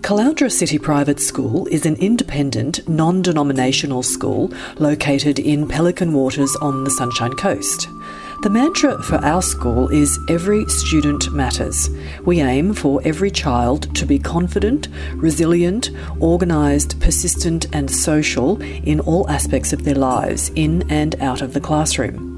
Caloundra City Private School is an independent, non denominational school located in Pelican Waters on the Sunshine Coast. The mantra for our school is Every Student Matters. We aim for every child to be confident, resilient, organised, persistent, and social in all aspects of their lives, in and out of the classroom.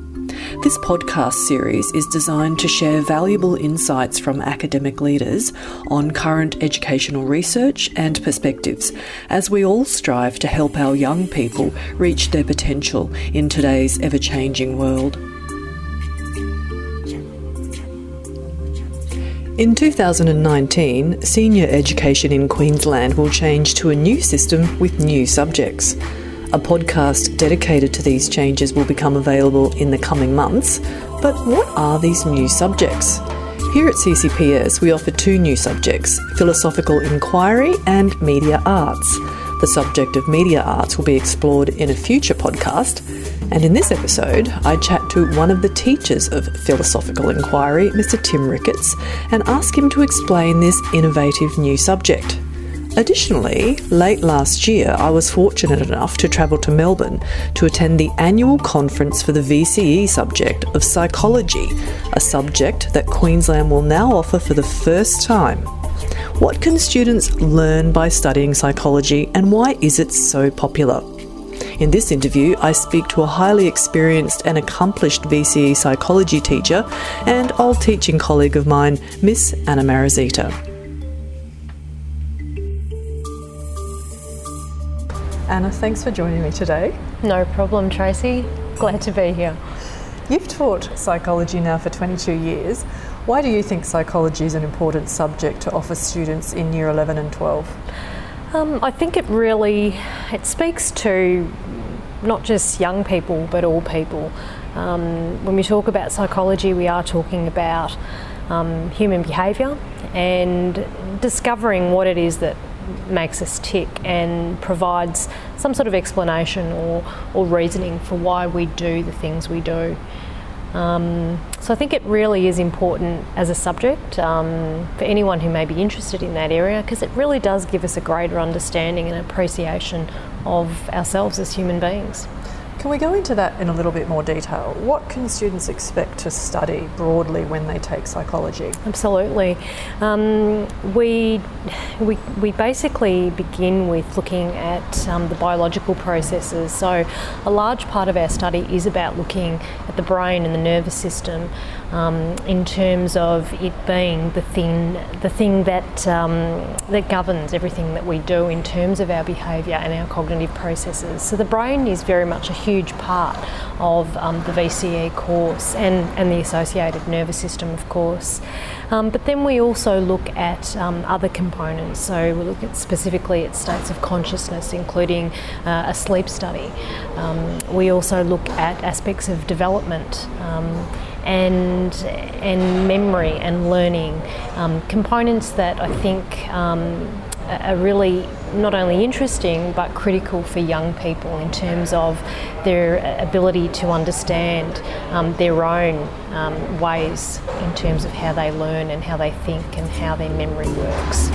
This podcast series is designed to share valuable insights from academic leaders on current educational research and perspectives as we all strive to help our young people reach their potential in today's ever changing world. In 2019, senior education in Queensland will change to a new system with new subjects. A podcast dedicated to these changes will become available in the coming months. But what are these new subjects? Here at CCPS, we offer two new subjects philosophical inquiry and media arts. The subject of media arts will be explored in a future podcast. And in this episode, I chat to one of the teachers of philosophical inquiry, Mr. Tim Ricketts, and ask him to explain this innovative new subject. Additionally, late last year, I was fortunate enough to travel to Melbourne to attend the annual conference for the VCE subject of psychology, a subject that Queensland will now offer for the first time. What can students learn by studying psychology and why is it so popular? In this interview, I speak to a highly experienced and accomplished VCE psychology teacher and old teaching colleague of mine, Miss Anna Marazita. Anna, thanks for joining me today. No problem, Tracy. Glad to be here. You've taught psychology now for 22 years. Why do you think psychology is an important subject to offer students in year 11 and 12? Um, I think it really it speaks to not just young people but all people. Um, when we talk about psychology, we are talking about um, human behaviour and discovering what it is that makes us tick and provides some sort of explanation or, or reasoning for why we do the things we do. Um, so I think it really is important as a subject um, for anyone who may be interested in that area because it really does give us a greater understanding and appreciation of ourselves as human beings. Can we go into that in a little bit more detail? What can students expect to study broadly when they take psychology? Absolutely. Um, we, we, we basically begin with looking at um, the biological processes. So, a large part of our study is about looking at the brain and the nervous system um, in terms of it being the thing, the thing that, um, that governs everything that we do in terms of our behaviour and our cognitive processes. So, the brain is very much a huge part of um, the VCE course and, and the associated nervous system, of course. Um, but then we also look at um, other components. So we look at specifically at states of consciousness, including uh, a sleep study. Um, we also look at aspects of development and and memory and learning um, components that I think um, are really not only interesting but critical for young people in terms of their ability to understand um, their own um, ways in terms of how they learn and how they think and how their memory works.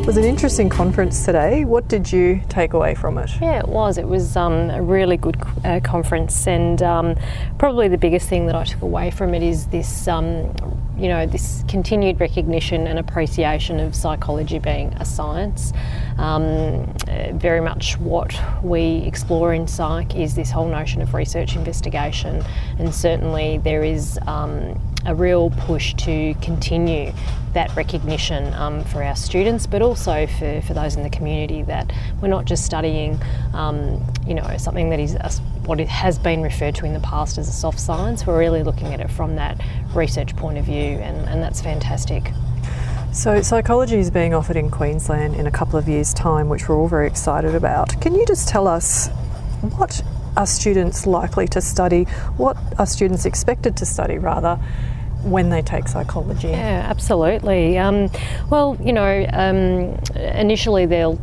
It was an interesting conference today. What did you take away from it? Yeah, it was. It was um, a really good uh, conference, and um, probably the biggest thing that I took away from it is this, um, you know, this continued recognition and appreciation of psychology being a science. Um, very much what we explore in psych is this whole notion of research investigation, and certainly there is um, a real push to continue that recognition um, for our students, but also for, for those in the community that we're not just studying, um, you know, something that is a, what it has been referred to in the past as a soft science. We're really looking at it from that research point of view, and, and that's fantastic. So, psychology is being offered in Queensland in a couple of years' time, which we're all very excited about. Can you just tell us what are students likely to study? What are students expected to study, rather? When they take psychology? Yeah, absolutely. Um, well, you know, um, initially they'll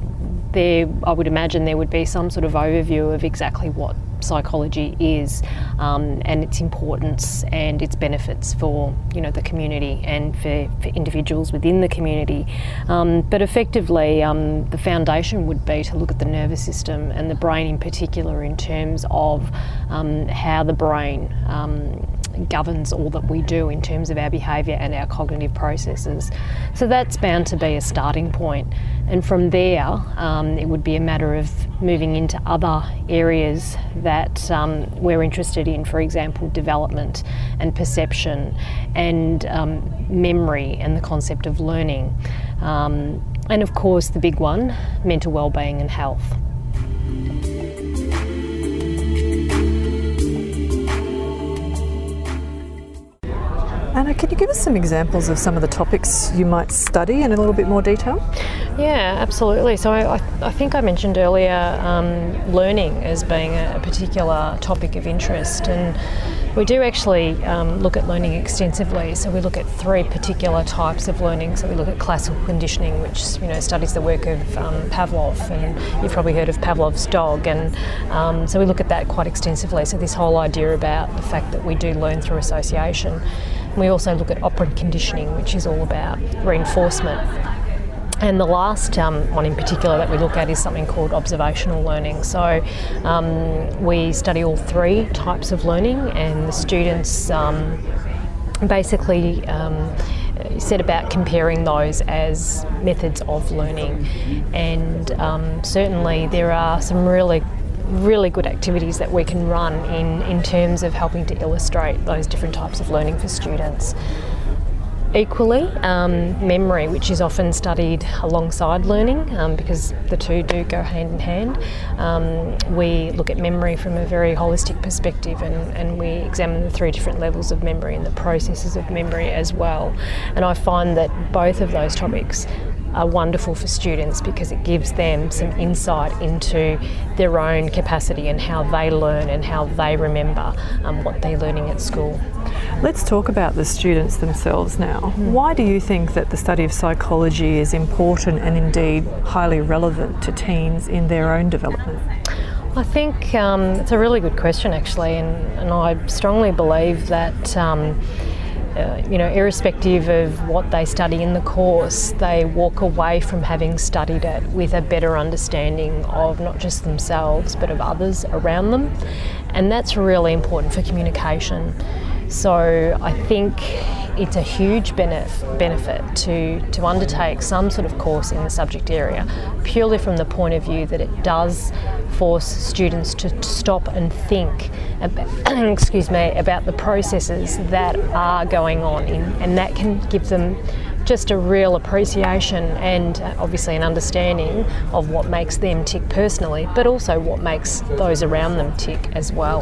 there, I would imagine there would be some sort of overview of exactly what psychology is um, and its importance and its benefits for you know the community and for, for individuals within the community. Um, but effectively, um, the foundation would be to look at the nervous system and the brain in particular in terms of um, how the brain um, governs all that we do in terms of our behaviour and our cognitive processes. So that's bound to be a starting point. And from there, um, it would be a matter of moving into other areas that um, we're interested in, for example, development and perception and um, memory and the concept of learning. Um, and of course, the big one mental well-being and health. Anna, can you give us some examples of some of the topics you might study in a little bit more detail? Yeah, absolutely. So I, I think I mentioned earlier um, learning as being a particular topic of interest, and we do actually um, look at learning extensively. So we look at three particular types of learning. So we look at classical conditioning, which you know studies the work of um, Pavlov, and you've probably heard of Pavlov's dog, and um, so we look at that quite extensively. So this whole idea about the fact that we do learn through association. We also look at operant conditioning, which is all about reinforcement. And the last um, one in particular that we look at is something called observational learning. So um, we study all three types of learning, and the students um, basically um, set about comparing those as methods of learning. And um, certainly there are some really really good activities that we can run in, in terms of helping to illustrate those different types of learning for students. Equally, um, memory, which is often studied alongside learning um, because the two do go hand in hand. Um, we look at memory from a very holistic perspective and, and we examine the three different levels of memory and the processes of memory as well. And I find that both of those topics are wonderful for students because it gives them some insight into their own capacity and how they learn and how they remember um, what they're learning at school. Let's talk about the students themselves now. Mm. Why do you think that the study of psychology is important and indeed highly relevant to teens in their own development? I think um, it's a really good question, actually, and, and I strongly believe that. Um, uh, you know, irrespective of what they study in the course, they walk away from having studied it with a better understanding of not just themselves but of others around them. And that's really important for communication. So I think it's a huge benef- benefit to, to undertake some sort of course in the subject area, purely from the point of view that it does force students to stop and think about, excuse me, about the processes that are going on, in, and that can give them just a real appreciation and uh, obviously an understanding of what makes them tick personally, but also what makes those around them tick as well.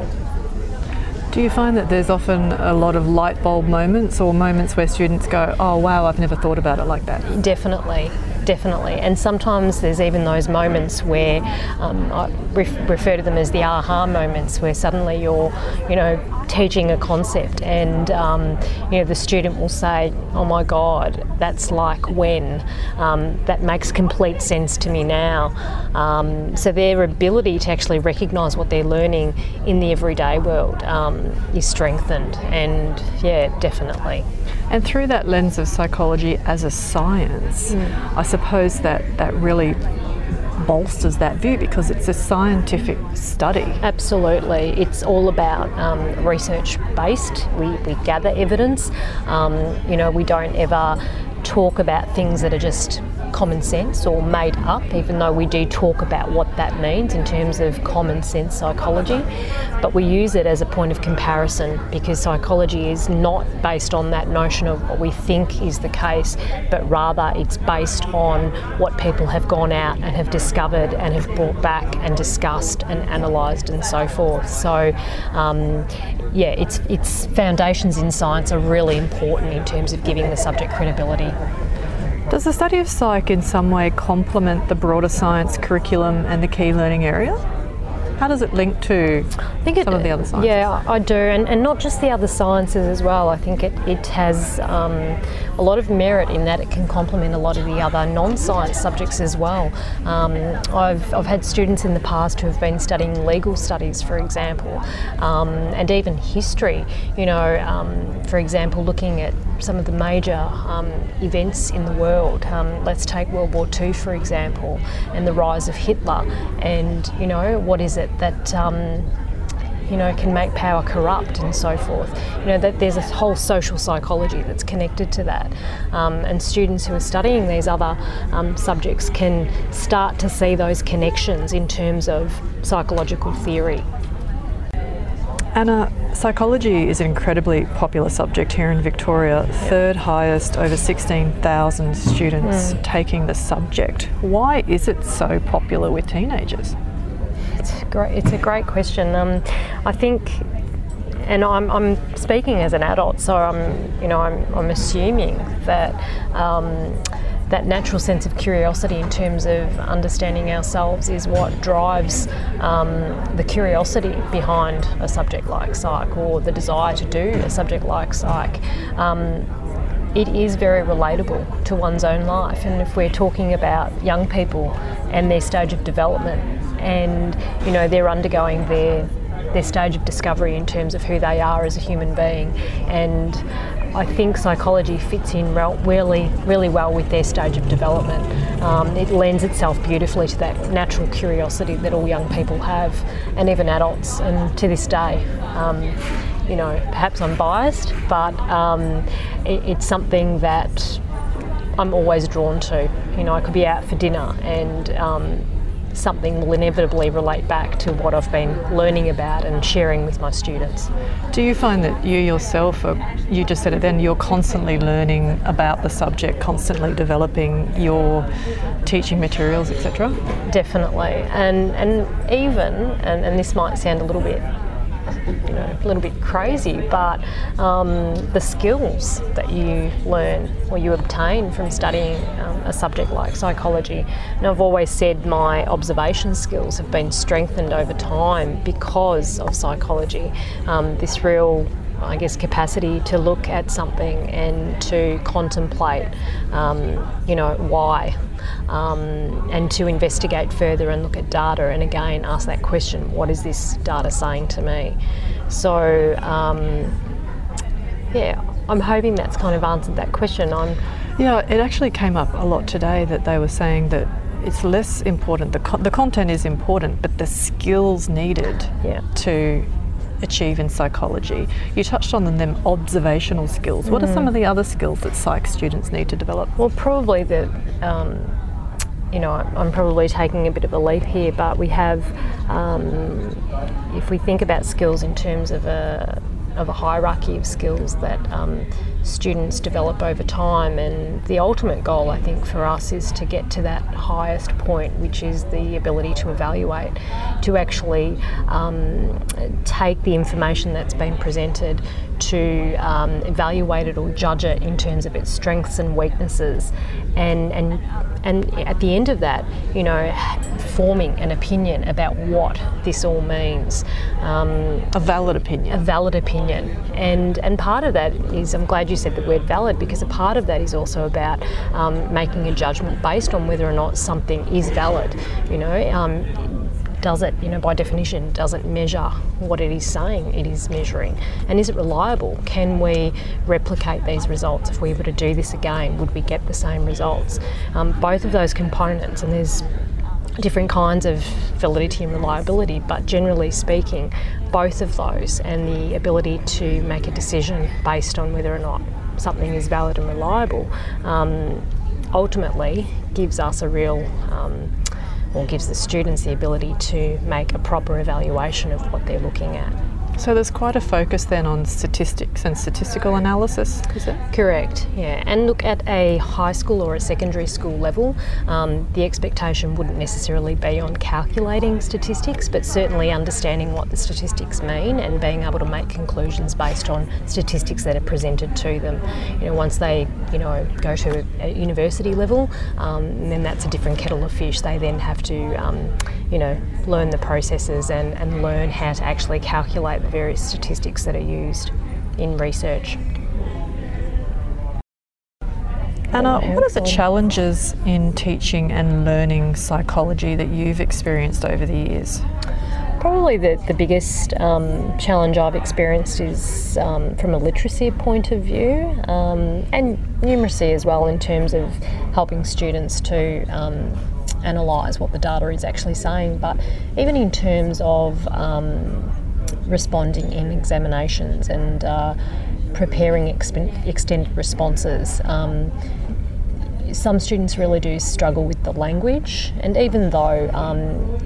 Do you find that there's often a lot of light bulb moments or moments where students go, oh wow, I've never thought about it like that? Definitely definitely. And sometimes there's even those moments where um, I ref- refer to them as the aha moments, where suddenly you're, you know, teaching a concept, and um, you know the student will say, "Oh my God, that's like when." Um, that makes complete sense to me now. Um, so their ability to actually recognise what they're learning in the everyday world um, is strengthened, and yeah, definitely. And through that lens of psychology as a science, mm. I suppose that that really bolsters that view because it's a scientific study. Absolutely. It's all about um, research based. We, we gather evidence. Um, you know, we don't ever talk about things that are just common sense or made up, even though we do talk about what that means in terms of common sense psychology. But we use it as a point of comparison because psychology is not based on that notion of what we think is the case, but rather it's based on what people have gone out and have discovered and have brought back and discussed and analysed and so forth. So, um, yeah, its its foundations in science are really important in terms of giving the subject credibility. Does the study of psych in some way complement the broader science curriculum and the key learning area? How does it link to I think some it, of the other sciences? Yeah, I do, and, and not just the other sciences as well. I think it, it has um, a lot of merit in that it can complement a lot of the other non-science subjects as well. Um, I've, I've had students in the past who have been studying legal studies, for example, um, and even history. You know, um, for example, looking at some of the major um, events in the world. Um, let's take World War II, for example, and the rise of Hitler, and you know, what is it that um, you know can make power corrupt and so forth. You know that there's a whole social psychology that's connected to that, um, and students who are studying these other um, subjects can start to see those connections in terms of psychological theory. Anna, psychology is an incredibly popular subject here in Victoria, third highest, over 16,000 students mm. taking the subject. Why is it so popular with teenagers? It's great. It's a great question. Um, I think, and I'm, I'm, speaking as an adult, so I'm, you know, I'm, I'm assuming that. Um, that natural sense of curiosity in terms of understanding ourselves is what drives um, the curiosity behind a subject like psych or the desire to do a subject like psych. Um, it is very relatable to one's own life, and if we're talking about young people and their stage of development and you know they're undergoing their their stage of discovery in terms of who they are as a human being and I think psychology fits in really, really well with their stage of development. Um, it lends itself beautifully to that natural curiosity that all young people have, and even adults, and to this day. Um, you know, perhaps I'm biased, but um, it, it's something that I'm always drawn to. You know, I could be out for dinner and um, something will inevitably relate back to what I've been learning about and sharing with my students. Do you find that you yourself, are, you just said it then, you're constantly learning about the subject, constantly developing your teaching materials, etc.? Definitely, and and even, and, and this might sound a little bit you know, a little bit crazy, but um, the skills that you learn or you obtain from studying um, a subject like psychology. And I've always said my observation skills have been strengthened over time because of psychology. Um, this real I guess, capacity to look at something and to contemplate, um, you know, why, um, and to investigate further and look at data and again ask that question what is this data saying to me? So, um, yeah, I'm hoping that's kind of answered that question. I'm yeah, it actually came up a lot today that they were saying that it's less important. The, co- the content is important, but the skills needed yeah. to achieve in psychology. You touched on them, them observational skills. What mm. are some mm. of the other skills that psych students need to develop? Well, probably the um, you know, I'm probably taking a bit of a leap here, but we have, um, if we think about skills in terms of a, of a hierarchy of skills that um, students develop over time. And the ultimate goal, I think, for us is to get to that highest point, which is the ability to evaluate, to actually um, take the information that's been presented, to um, evaluate it or judge it in terms of its strengths and weaknesses, and and and at the end of that, you know, forming an opinion about what this all means. Um, a valid opinion. A valid opinion, and and part of that is I'm glad you said the word valid because a part of that is also about um, making a judgment based on whether or not something is valid. You know, um, does it, you know, by definition, does it measure what it is saying it is measuring? And is it reliable? Can we replicate these results? If we were to do this again, would we get the same results? Um, both of those components, and there's different kinds of validity and reliability, but generally speaking, both of those and the ability to make a decision based on whether or not something is valid and reliable um, ultimately gives us a real um, or gives the students the ability to make a proper evaluation of what they're looking at. So there's quite a focus then on statistics and statistical analysis, is it? Correct, yeah. And look at a high school or a secondary school level, um, the expectation wouldn't necessarily be on calculating statistics, but certainly understanding what the statistics mean and being able to make conclusions based on statistics that are presented to them. You know, once they, you know, go to a university level, um, then that's a different kettle of fish. They then have to, um, you know, learn the processes and, and learn how to actually calculate the various statistics that are used in research. Anna, what are the challenges in teaching and learning psychology that you've experienced over the years? Probably the, the biggest um, challenge I've experienced is um, from a literacy point of view um, and numeracy as well, in terms of helping students to um, analyse what the data is actually saying, but even in terms of um, responding in examinations and uh, preparing exp- extended responses. Um, some students really do struggle with the language, and even though um,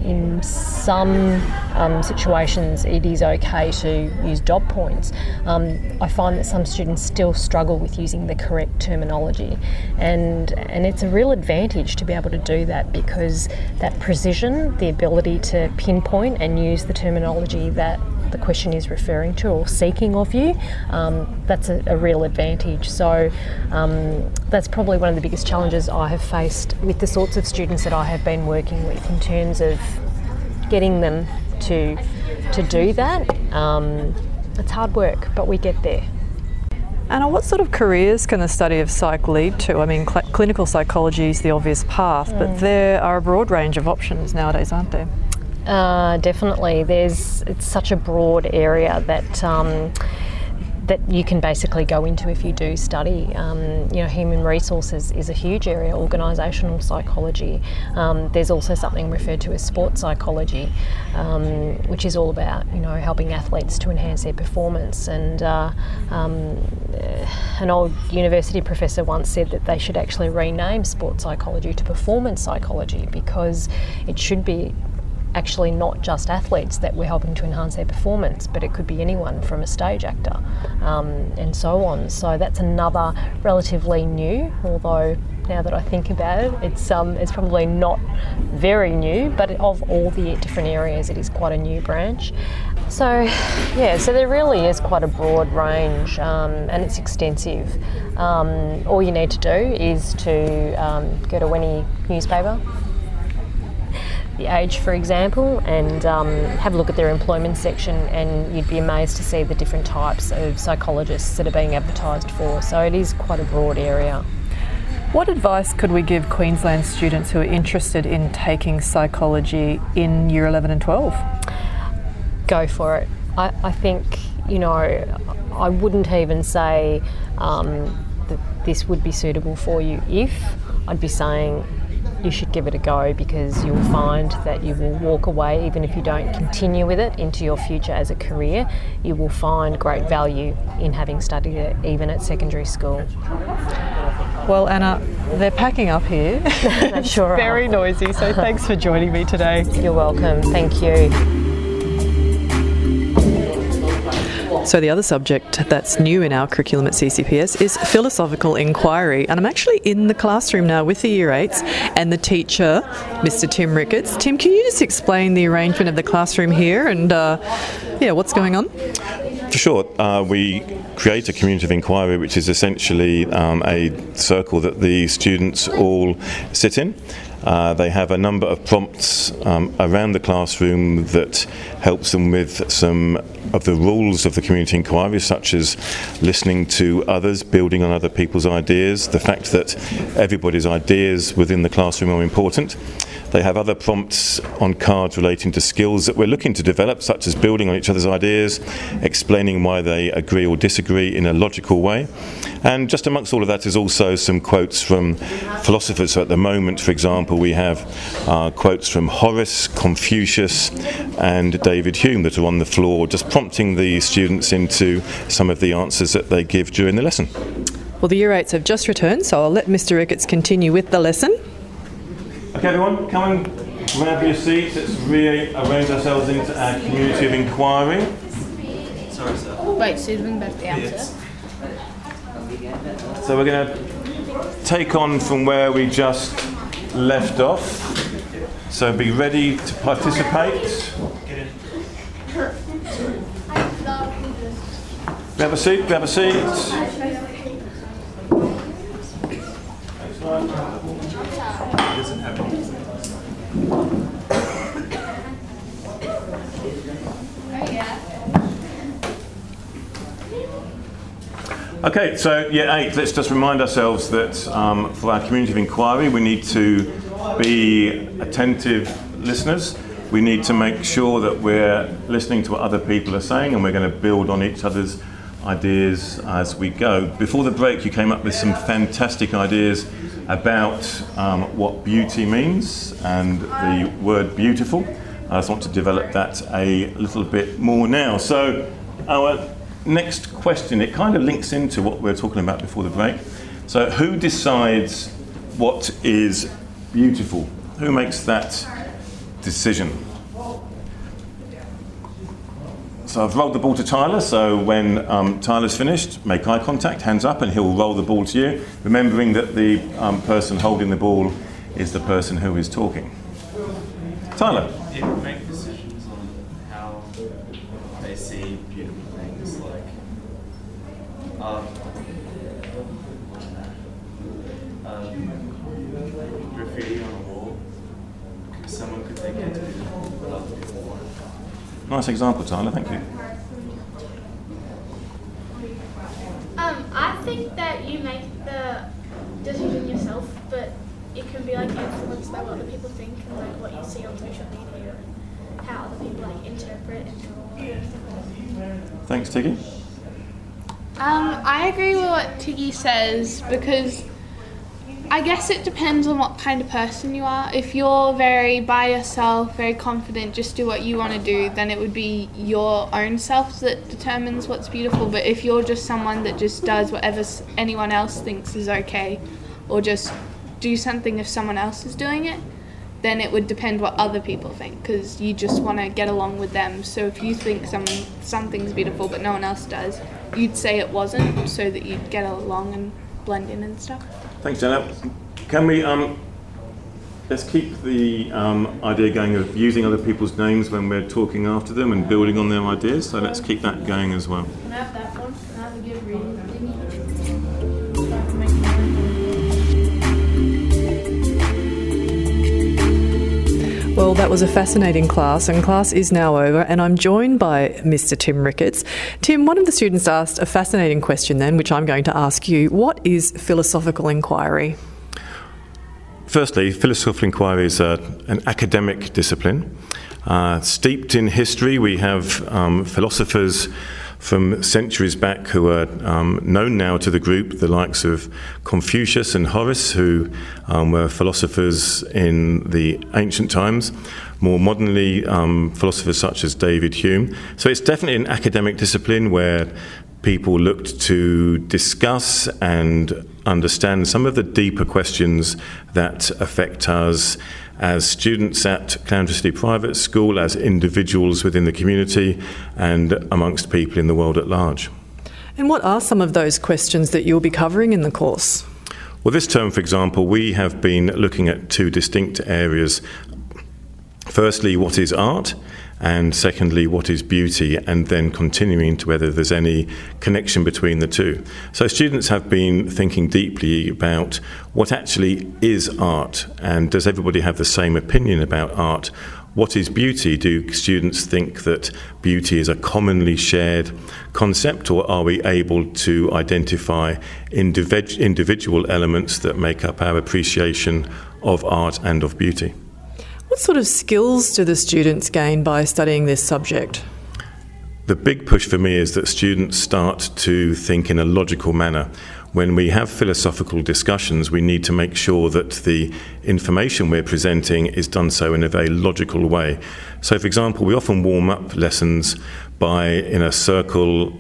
in some um, situations it is okay to use dot points, um, I find that some students still struggle with using the correct terminology, and and it's a real advantage to be able to do that because that precision, the ability to pinpoint and use the terminology that the question is referring to or seeking of you, um, that's a, a, real advantage. So um, that's probably one of the biggest challenges I have faced with the sorts of students that I have been working with in terms of getting them to to do that. Um, it's hard work, but we get there. Anna, what sort of careers can the study of psych lead to? I mean, cl- clinical psychology is the obvious path, but mm. there are a broad range of options nowadays, aren't there? Uh, definitely. There's it's such a broad area that. Um, that you can basically go into if you do study. Um, you know, human resources is a huge area, organisational psychology. Um, there's also something referred to as sports psychology, um, which is all about you know helping athletes to enhance their performance. And uh, um, an old university professor once said that they should actually rename sports psychology to performance psychology because it should be actually not just athletes that we're helping to enhance their performance, but it could be anyone from a stage actor um, and so on. So that's another relatively new, although now that I think about it, it's um, it's probably not very new, but of all the different areas, it is quite a new branch. So, yeah, so there really is quite a broad range um, and it's extensive. Um, all you need to do is to um, go to any newspaper, the age, for example, and um, have a look at their employment section, and you'd be amazed to see the different types of psychologists that are being advertised for. So it is quite a broad area. What advice could we give Queensland students who are interested in taking psychology in year 11 and 12? Go for it. I, I think, you know, I wouldn't even say um, that this would be suitable for you if. I'd be saying you should give it a go because you'll find that you will walk away, even if you don't continue with it into your future as a career, you will find great value in having studied it even at secondary school. Well, Anna, they're packing up here. sure very noisy, so thanks for joining me today. You're welcome. Thank you. So, the other subject that's new in our curriculum at CCPS is philosophical inquiry. And I'm actually in the classroom now with the Year 8s and the teacher, Mr. Tim Ricketts. Tim, can you just explain the arrangement of the classroom here and, uh, yeah, what's going on? For sure. Uh, we create a community of inquiry, which is essentially um, a circle that the students all sit in. Uh, they have a number of prompts um, around the classroom that helps them with some of the rules of the community inquiry, such as listening to others, building on other people's ideas, the fact that everybody's ideas within the classroom are important. They have other prompts on cards relating to skills that we're looking to develop, such as building on each other's ideas, explaining why they agree or disagree in a logical way. And just amongst all of that is also some quotes from philosophers. So at the moment, for example, we have uh, quotes from Horace, Confucius, and David Hume that are on the floor, just prompting the students into some of the answers that they give during the lesson. Well, the Year 8s have just returned, so I'll let Mr. Ricketts continue with the lesson. Okay, everyone, come and grab your seats. Let's rearrange ourselves into our community of inquiry. Sorry, sir. Wait, so back the answer. So we're going to take on from where we just left off. So be ready to participate. Grab a seat, grab a seat doesn't have any Okay, so yeah, eight. Let's just remind ourselves that um, for our community of inquiry, we need to be attentive listeners. We need to make sure that we're listening to what other people are saying, and we're going to build on each other's ideas as we go. Before the break, you came up with some fantastic ideas about um, what beauty means and the word beautiful. I just want to develop that a little bit more now. So, our next question, it kind of links into what we were talking about before the break. So, who decides what is beautiful? Who makes that decision? So I've rolled the ball to Tyler, so when um, Tyler's finished, make eye contact, hands up, and he'll roll the ball to you, remembering that the um, person holding the ball is the person who is talking. Tyler. make decisions on how they see beautiful things like art, um, graffiti on a wall. Because someone could think it's beautiful, but other people won't. Nice example, Tyler, thank you. Um, I think that you make the decision yourself, but it can be like influenced by what other people think and like what you see on social media and how other people like interpret and draw and stuff like that. Thanks, Tiggy. Um, I agree with what Tiggy says because I guess it depends on what kind of person you are. If you're very by yourself, very confident, just do what you want to do, then it would be your own self that determines what's beautiful. But if you're just someone that just does whatever anyone else thinks is okay, or just do something if someone else is doing it, then it would depend what other people think because you just want to get along with them. So if you think some something's beautiful but no one else does, you'd say it wasn't so that you'd get along and blend in and stuff. Thanks, Jenna. Can we um, let's keep the um, idea going of using other people's names when we're talking after them and building on their ideas. So let's keep that going as well. Can I have that one? Can I have a good reading Well, that was a fascinating class, and class is now over. And I'm joined by Mr. Tim Ricketts. Tim, one of the students asked a fascinating question then, which I'm going to ask you. What is philosophical inquiry? Firstly, philosophical inquiry is a, an academic discipline. Uh, steeped in history, we have um, philosophers from centuries back who are um, known now to the group, the likes of Confucius and Horace, who um, were philosophers in the ancient times. More modernly, um, philosophers such as David Hume. So it's definitely an academic discipline where people looked to discuss and understand some of the deeper questions that affect us as students at Caloundra City Private School, as individuals within the community, and amongst people in the world at large. And what are some of those questions that you'll be covering in the course? Well, this term, for example, we have been looking at two distinct areas. Firstly, what is art? And secondly, what is beauty? And then continuing to whether there's any connection between the two. So, students have been thinking deeply about what actually is art, and does everybody have the same opinion about art? What is beauty? Do students think that beauty is a commonly shared concept, or are we able to identify individual elements that make up our appreciation of art and of beauty? What sort of skills do the students gain by studying this subject? The big push for me is that students start to think in a logical manner. When we have philosophical discussions, we need to make sure that the information we're presenting is done so in a very logical way. So, for example, we often warm up lessons by, in a circle,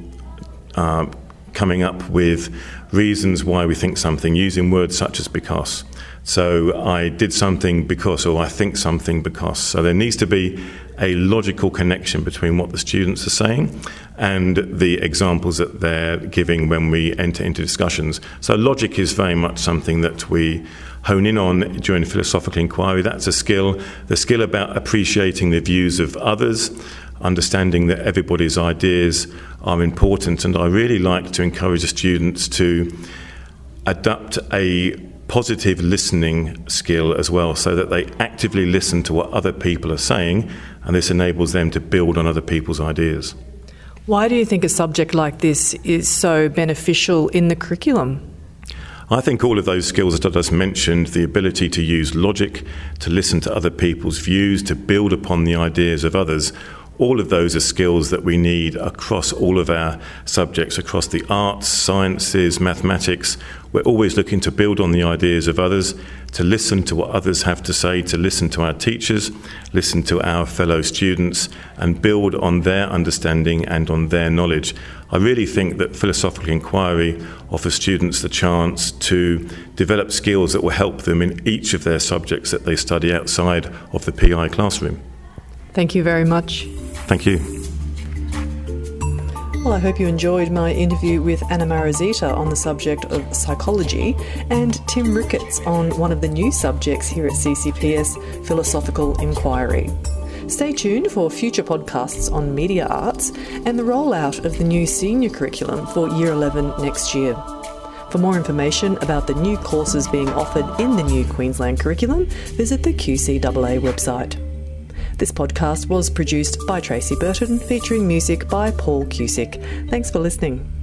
uh, coming up with reasons why we think something, using words such as because. So I did something because, or I think something because. So there needs to be a logical connection between what the students are saying and the examples that they're giving when we enter into discussions. So logic is very much something that we hone in on during philosophical inquiry. That's a skill, the skill about appreciating the views of others, understanding that everybody's ideas are important. And I really like to encourage the students to adopt a positive listening skill as well, so that they actively listen to what other people are saying, and this enables them to build on other people's ideas. Why do you think a subject like this is so beneficial in the curriculum? I think all of those skills that I just mentioned the ability to use logic, to listen to other people's views, to build upon the ideas of others all of those are skills that we need across all of our subjects, across the arts, sciences, mathematics. We're always looking to build on the ideas of others, to listen to what others have to say, to listen to our teachers, listen to our fellow students, and build on their understanding and on their knowledge. I really think that philosophical inquiry offers students the chance to develop skills that will help them in each of their subjects that they study outside of the PI classroom. Thank you very much. Thank you. Well, I hope you enjoyed my interview with Anna Marazita on the subject of psychology and Tim Ricketts on one of the new subjects here at CCPS, philosophical inquiry. Stay tuned for future podcasts on media arts and the rollout of the new senior curriculum for Year 11 next year. For more information about the new courses being offered in the new Queensland curriculum, visit the QCAA website. This podcast was produced by Tracy Burton, featuring music by Paul Cusick. Thanks for listening.